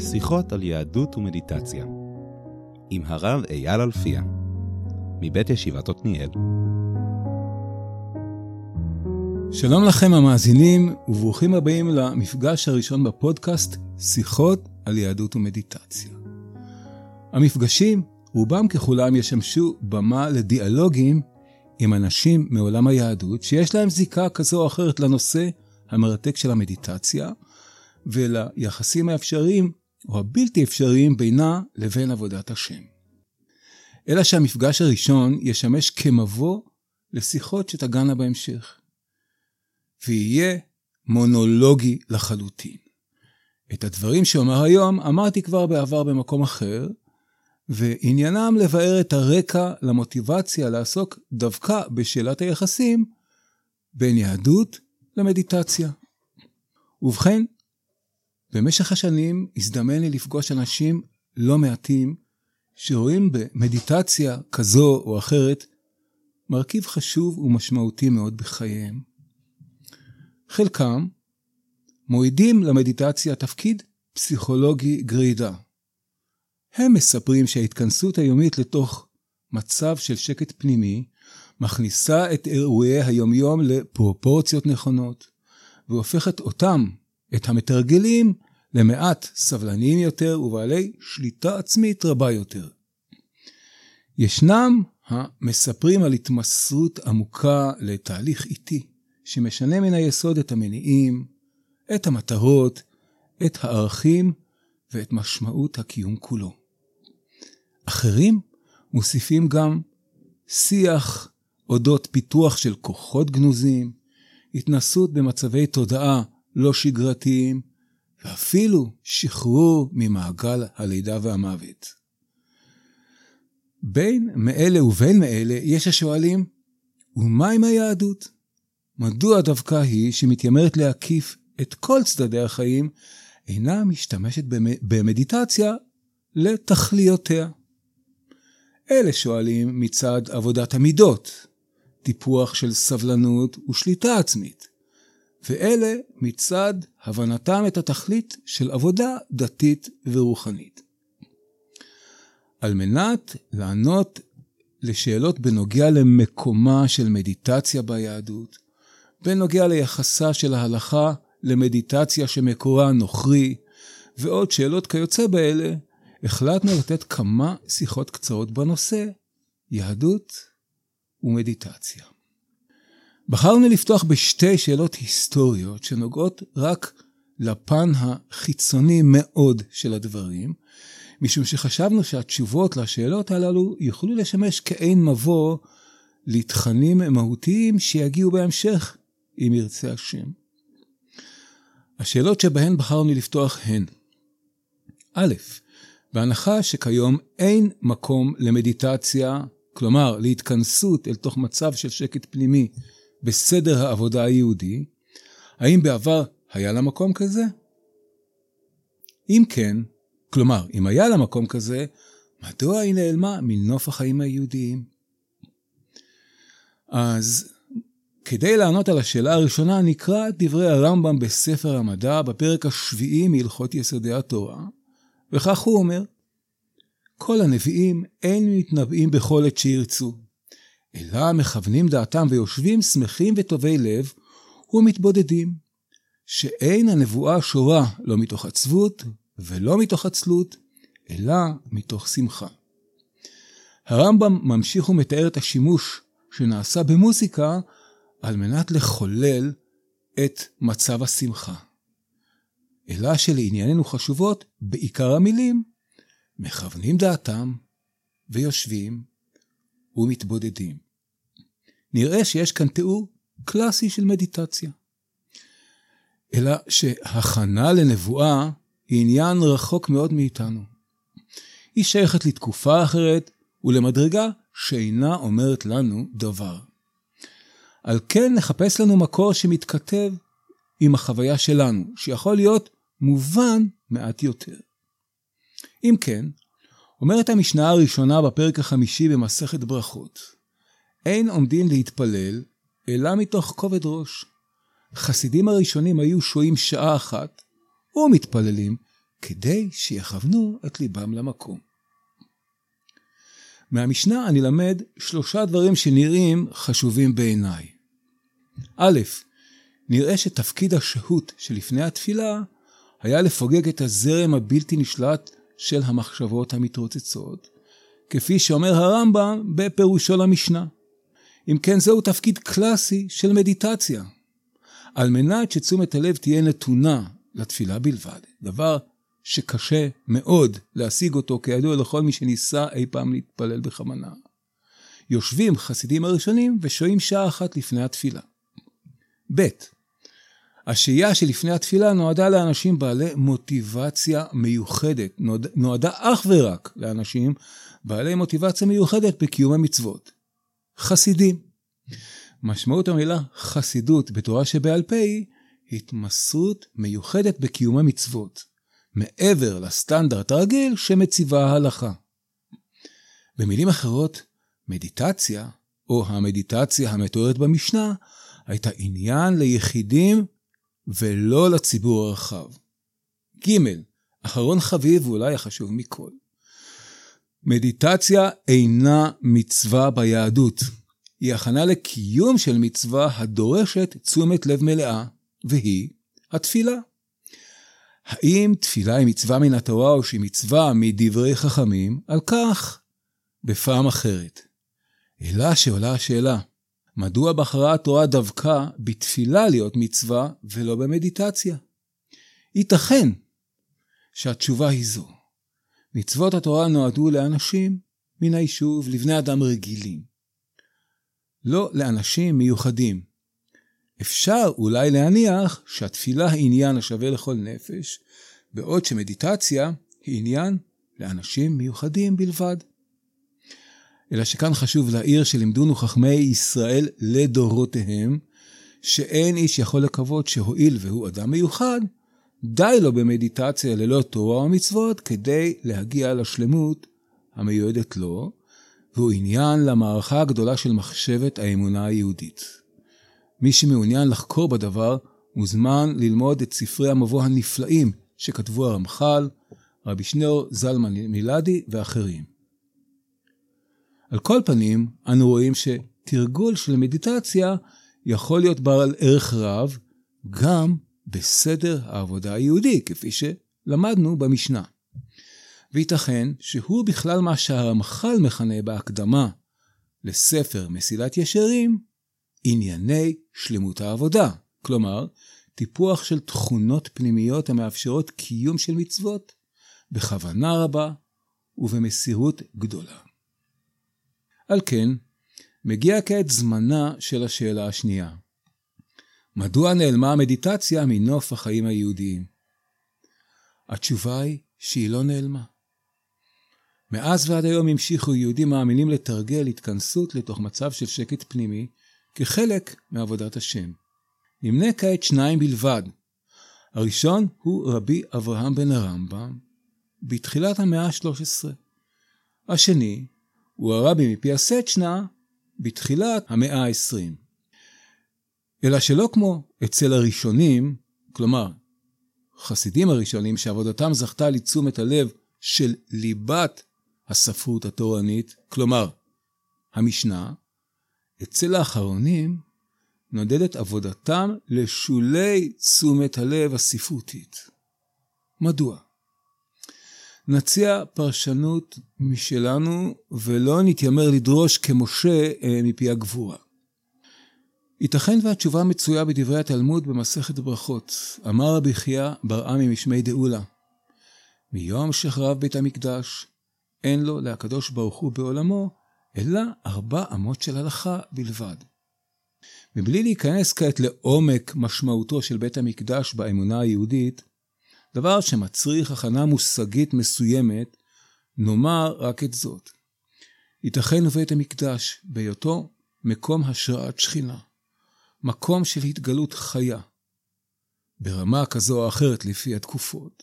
שיחות על יהדות ומדיטציה עם הרב אייל אלפיה מבית ישיבת עתניאל. שלום לכם המאזינים וברוכים הבאים למפגש הראשון בפודקאסט שיחות על יהדות ומדיטציה. המפגשים רובם ככולם ישמשו במה לדיאלוגים עם אנשים מעולם היהדות שיש להם זיקה כזו או אחרת לנושא המרתק של המדיטציה וליחסים האפשריים או הבלתי אפשריים בינה לבין עבודת השם. אלא שהמפגש הראשון ישמש כמבוא לשיחות שתגענה בהמשך. ויהיה מונולוגי לחלוטין. את הדברים שאומר היום אמרתי כבר בעבר במקום אחר, ועניינם לבאר את הרקע למוטיבציה לעסוק דווקא בשאלת היחסים בין יהדות למדיטציה. ובכן, במשך השנים הזדמן לי לפגוש אנשים לא מעטים שרואים במדיטציה כזו או אחרת מרכיב חשוב ומשמעותי מאוד בחייהם. חלקם מועידים למדיטציה תפקיד פסיכולוגי גרידא. הם מספרים שההתכנסות היומית לתוך מצב של שקט פנימי מכניסה את אירועי היומיום לפרופורציות נכונות, והופכת אותם, את המתרגלים, למעט סבלניים יותר ובעלי שליטה עצמית רבה יותר. ישנם המספרים על התמסרות עמוקה לתהליך איטי, שמשנה מן היסוד את המניעים, את המטרות, את הערכים ואת משמעות הקיום כולו. אחרים מוסיפים גם שיח אודות פיתוח של כוחות גנוזים, התנסות במצבי תודעה לא שגרתיים, ואפילו שחרור ממעגל הלידה והמוות. בין מאלה ובין מאלה יש השואלים, ומה עם היהדות? מדוע דווקא היא, שמתיימרת להקיף את כל צדדי החיים, אינה משתמשת במדיטציה לתכליותיה? אלה שואלים מצד עבודת המידות, טיפוח של סבלנות ושליטה עצמית, ואלה מצד הבנתם את התכלית של עבודה דתית ורוחנית. על מנת לענות לשאלות בנוגע למקומה של מדיטציה ביהדות, בנוגע ליחסה של ההלכה למדיטציה שמקורה נוכרי, ועוד שאלות כיוצא באלה, החלטנו לתת כמה שיחות קצרות בנושא יהדות ומדיטציה. בחרנו לפתוח בשתי שאלות היסטוריות שנוגעות רק לפן החיצוני מאוד של הדברים, משום שחשבנו שהתשובות לשאלות הללו יוכלו לשמש כאין מבוא לתכנים מהותיים שיגיעו בהמשך, אם ירצה השם. השאלות שבהן בחרנו לפתוח הן א', בהנחה שכיום אין מקום למדיטציה, כלומר להתכנסות אל תוך מצב של שקט פנימי בסדר העבודה היהודי, האם בעבר היה לה מקום כזה? אם כן, כלומר, אם היה לה מקום כזה, מדוע היא נעלמה מנוף החיים היהודיים? אז כדי לענות על השאלה הראשונה, נקרא את דברי הרמב"ם בספר המדע, בפרק השביעי מהלכות יסודי התורה, וכך הוא אומר: כל הנביאים אין מתנבאים בכל עת שירצו, אלא מכוונים דעתם ויושבים שמחים וטובי לב ומתבודדים, שאין הנבואה שורה לא מתוך עצבות ולא מתוך עצלות, אלא מתוך שמחה. הרמב"ם ממשיך ומתאר את השימוש שנעשה במוזיקה על מנת לחולל את מצב השמחה. אלא שלענייננו חשובות בעיקר המילים, מכוונים דעתם ויושבים ומתבודדים. נראה שיש כאן תיאור קלאסי של מדיטציה. אלא שהכנה לנבואה היא עניין רחוק מאוד מאיתנו. היא שייכת לתקופה אחרת ולמדרגה שאינה אומרת לנו דבר. על כן נחפש לנו מקור שמתכתב עם החוויה שלנו, שיכול להיות מובן מעט יותר. אם כן, אומרת המשנה הראשונה בפרק החמישי במסכת ברכות, אין עומדים להתפלל, אלא מתוך כובד ראש. חסידים הראשונים היו שוהים שעה אחת, ומתפללים, כדי שיכוונו את ליבם למקום. מהמשנה אני למד שלושה דברים שנראים חשובים בעיניי. א', נראה שתפקיד השהות שלפני התפילה היה לפוגג את הזרם הבלתי נשלט של המחשבות המתרוצצות, כפי שאומר הרמב"ם בפירושו למשנה. אם כן זהו תפקיד קלאסי של מדיטציה, על מנת שתשומת הלב תהיה נתונה לתפילה בלבד, דבר שקשה מאוד להשיג אותו כידוע לכל מי שניסה אי פעם להתפלל בכוונה. יושבים חסידים הראשונים ושוהים שעה אחת לפני התפילה. ב. השהייה שלפני התפילה נועדה לאנשים בעלי מוטיבציה מיוחדת, נועדה אך ורק לאנשים בעלי מוטיבציה מיוחדת בקיום המצוות. חסידים. משמעות המילה חסידות בתורה שבעל פה היא התמסרות מיוחדת בקיום המצוות, מעבר לסטנדרט הרגיל שמציבה ההלכה. במילים אחרות, מדיטציה, או המדיטציה המתוארת במשנה, הייתה עניין ליחידים ולא לציבור הרחב. ג. אחרון חביב ואולי החשוב מכל. מדיטציה אינה מצווה ביהדות. היא הכנה לקיום של מצווה הדורשת תשומת לב מלאה, והיא התפילה. האם תפילה היא מצווה מן התורה או שהיא מצווה מדברי חכמים? על כך בפעם אחרת. אלא שעולה השאלה, מדוע בחרה התורה דווקא בתפילה להיות מצווה ולא במדיטציה? ייתכן שהתשובה היא זו. מצוות התורה נועדו לאנשים מן היישוב, לבני אדם רגילים. לא לאנשים מיוחדים. אפשר אולי להניח שהתפילה היא עניין השווה לכל נפש, בעוד שמדיטציה היא עניין לאנשים מיוחדים בלבד. אלא שכאן חשוב להעיר שלימדונו חכמי ישראל לדורותיהם, שאין איש יכול לקוות שהואיל והוא אדם מיוחד, די לו במדיטציה ללא תורה או מצוות כדי להגיע לשלמות המיועדת לו, והוא עניין למערכה הגדולה של מחשבת האמונה היהודית. מי שמעוניין לחקור בדבר, מוזמן ללמוד את ספרי המבוא הנפלאים שכתבו הרמח"ל, רבי שניאור זלמן מילדי ואחרים. על כל פנים, אנו רואים שתרגול של מדיטציה יכול להיות בעל ערך רב גם בסדר העבודה היהודי, כפי שלמדנו במשנה. וייתכן שהוא בכלל מה שהרמח"ל מכנה בהקדמה לספר מסילת ישרים, ענייני שלמות העבודה. כלומר, טיפוח של תכונות פנימיות המאפשרות קיום של מצוות בכוונה רבה ובמסירות גדולה. על כן, מגיע כעת זמנה של השאלה השנייה. מדוע נעלמה המדיטציה מנוף החיים היהודיים? התשובה היא שהיא לא נעלמה. מאז ועד היום המשיכו יהודים מאמינים לתרגל התכנסות לתוך מצב של שקט פנימי כחלק מעבודת השם. נמנה כעת שניים בלבד. הראשון הוא רבי אברהם בן הרמב"ם בתחילת המאה ה-13. השני הוא הרבי מפי הסצ'נה בתחילת המאה ה-20. אלא שלא כמו אצל הראשונים, כלומר, חסידים הראשונים שעבודתם זכתה לתשומת הלב של ליבת הספרות התורנית, כלומר, המשנה, אצל האחרונים נודדת עבודתם לשולי תשומת הלב הספרותית. מדוע? נציע פרשנות משלנו ולא נתיימר לדרוש כמשה אה, מפי הגבורה. ייתכן והתשובה מצויה בדברי התלמוד במסכת ברכות. אמר רבי חייא בר עמי משמי דאולה, מיום שחרב בית המקדש, אין לו להקדוש ברוך הוא בעולמו, אלא ארבע אמות של הלכה בלבד. מבלי להיכנס כעת לעומק משמעותו של בית המקדש באמונה היהודית, דבר שמצריך הכנה מושגית מסוימת, נאמר רק את זאת. ייתכן ובית המקדש, בהיותו מקום השראת שכינה, מקום של התגלות חיה, ברמה כזו או אחרת לפי התקופות.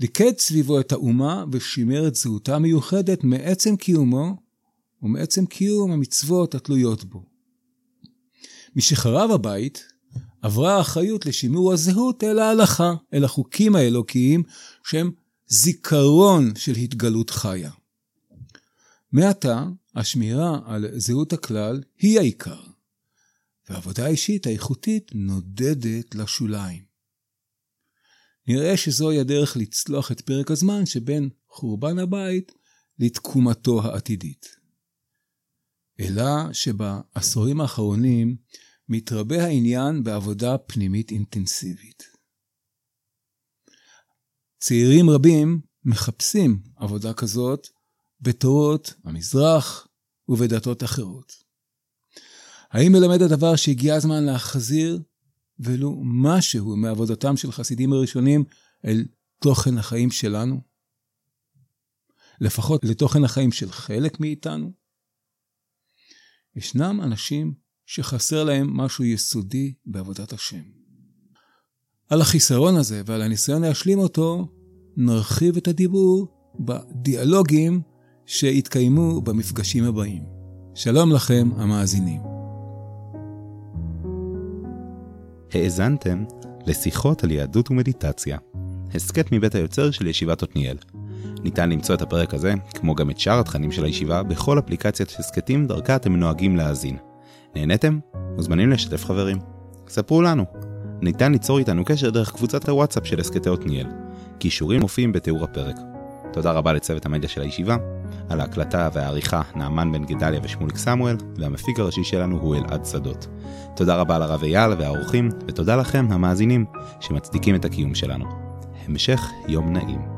ליכד סביבו את האומה ושימר את זהותה המיוחדת מעצם קיומו ומעצם קיום המצוות התלויות בו. משחרב הבית, עברה האחריות לשימור הזהות אל ההלכה, אל החוקים האלוקיים, שהם זיכרון של התגלות חיה. מעתה, השמירה על זהות הכלל היא העיקר, והעבודה האישית האיכותית נודדת לשוליים. נראה שזוהי הדרך לצלוח את פרק הזמן שבין חורבן הבית לתקומתו העתידית. אלא שבעשורים האחרונים מתרבה העניין בעבודה פנימית אינטנסיבית. צעירים רבים מחפשים עבודה כזאת בתורות המזרח ובדתות אחרות. האם מלמד הדבר שהגיע הזמן להחזיר ולו משהו מעבודתם של חסידים הראשונים אל תוכן החיים שלנו? לפחות לתוכן החיים של חלק מאיתנו? ישנם אנשים שחסר להם משהו יסודי בעבודת השם. על החיסרון הזה ועל הניסיון להשלים אותו, נרחיב את הדיבור בדיאלוגים שיתקיימו במפגשים הבאים. שלום לכם, המאזינים. האזנתם לשיחות על יהדות ומדיטציה, הסכת מבית היוצר של ישיבת עתניאל. ניתן למצוא את הפרק הזה, כמו גם את שאר התכנים של הישיבה, בכל אפליקציית הסכתים דרכה אתם נוהגים להאזין. נהניתם? מוזמנים לשתף חברים. ספרו לנו. ניתן ליצור איתנו קשר דרך קבוצת הוואטסאפ של הסכתי עתניאל. קישורים מופיעים בתיאור הפרק. תודה רבה לצוות המדיה של הישיבה, על ההקלטה והעריכה נעמן בן גדליה ושמוליק סמואל, והמפיק הראשי שלנו הוא אלעד שדות. תודה רבה לרב אייל והאורחים, ותודה לכם, המאזינים, שמצדיקים את הקיום שלנו. המשך יום נעים.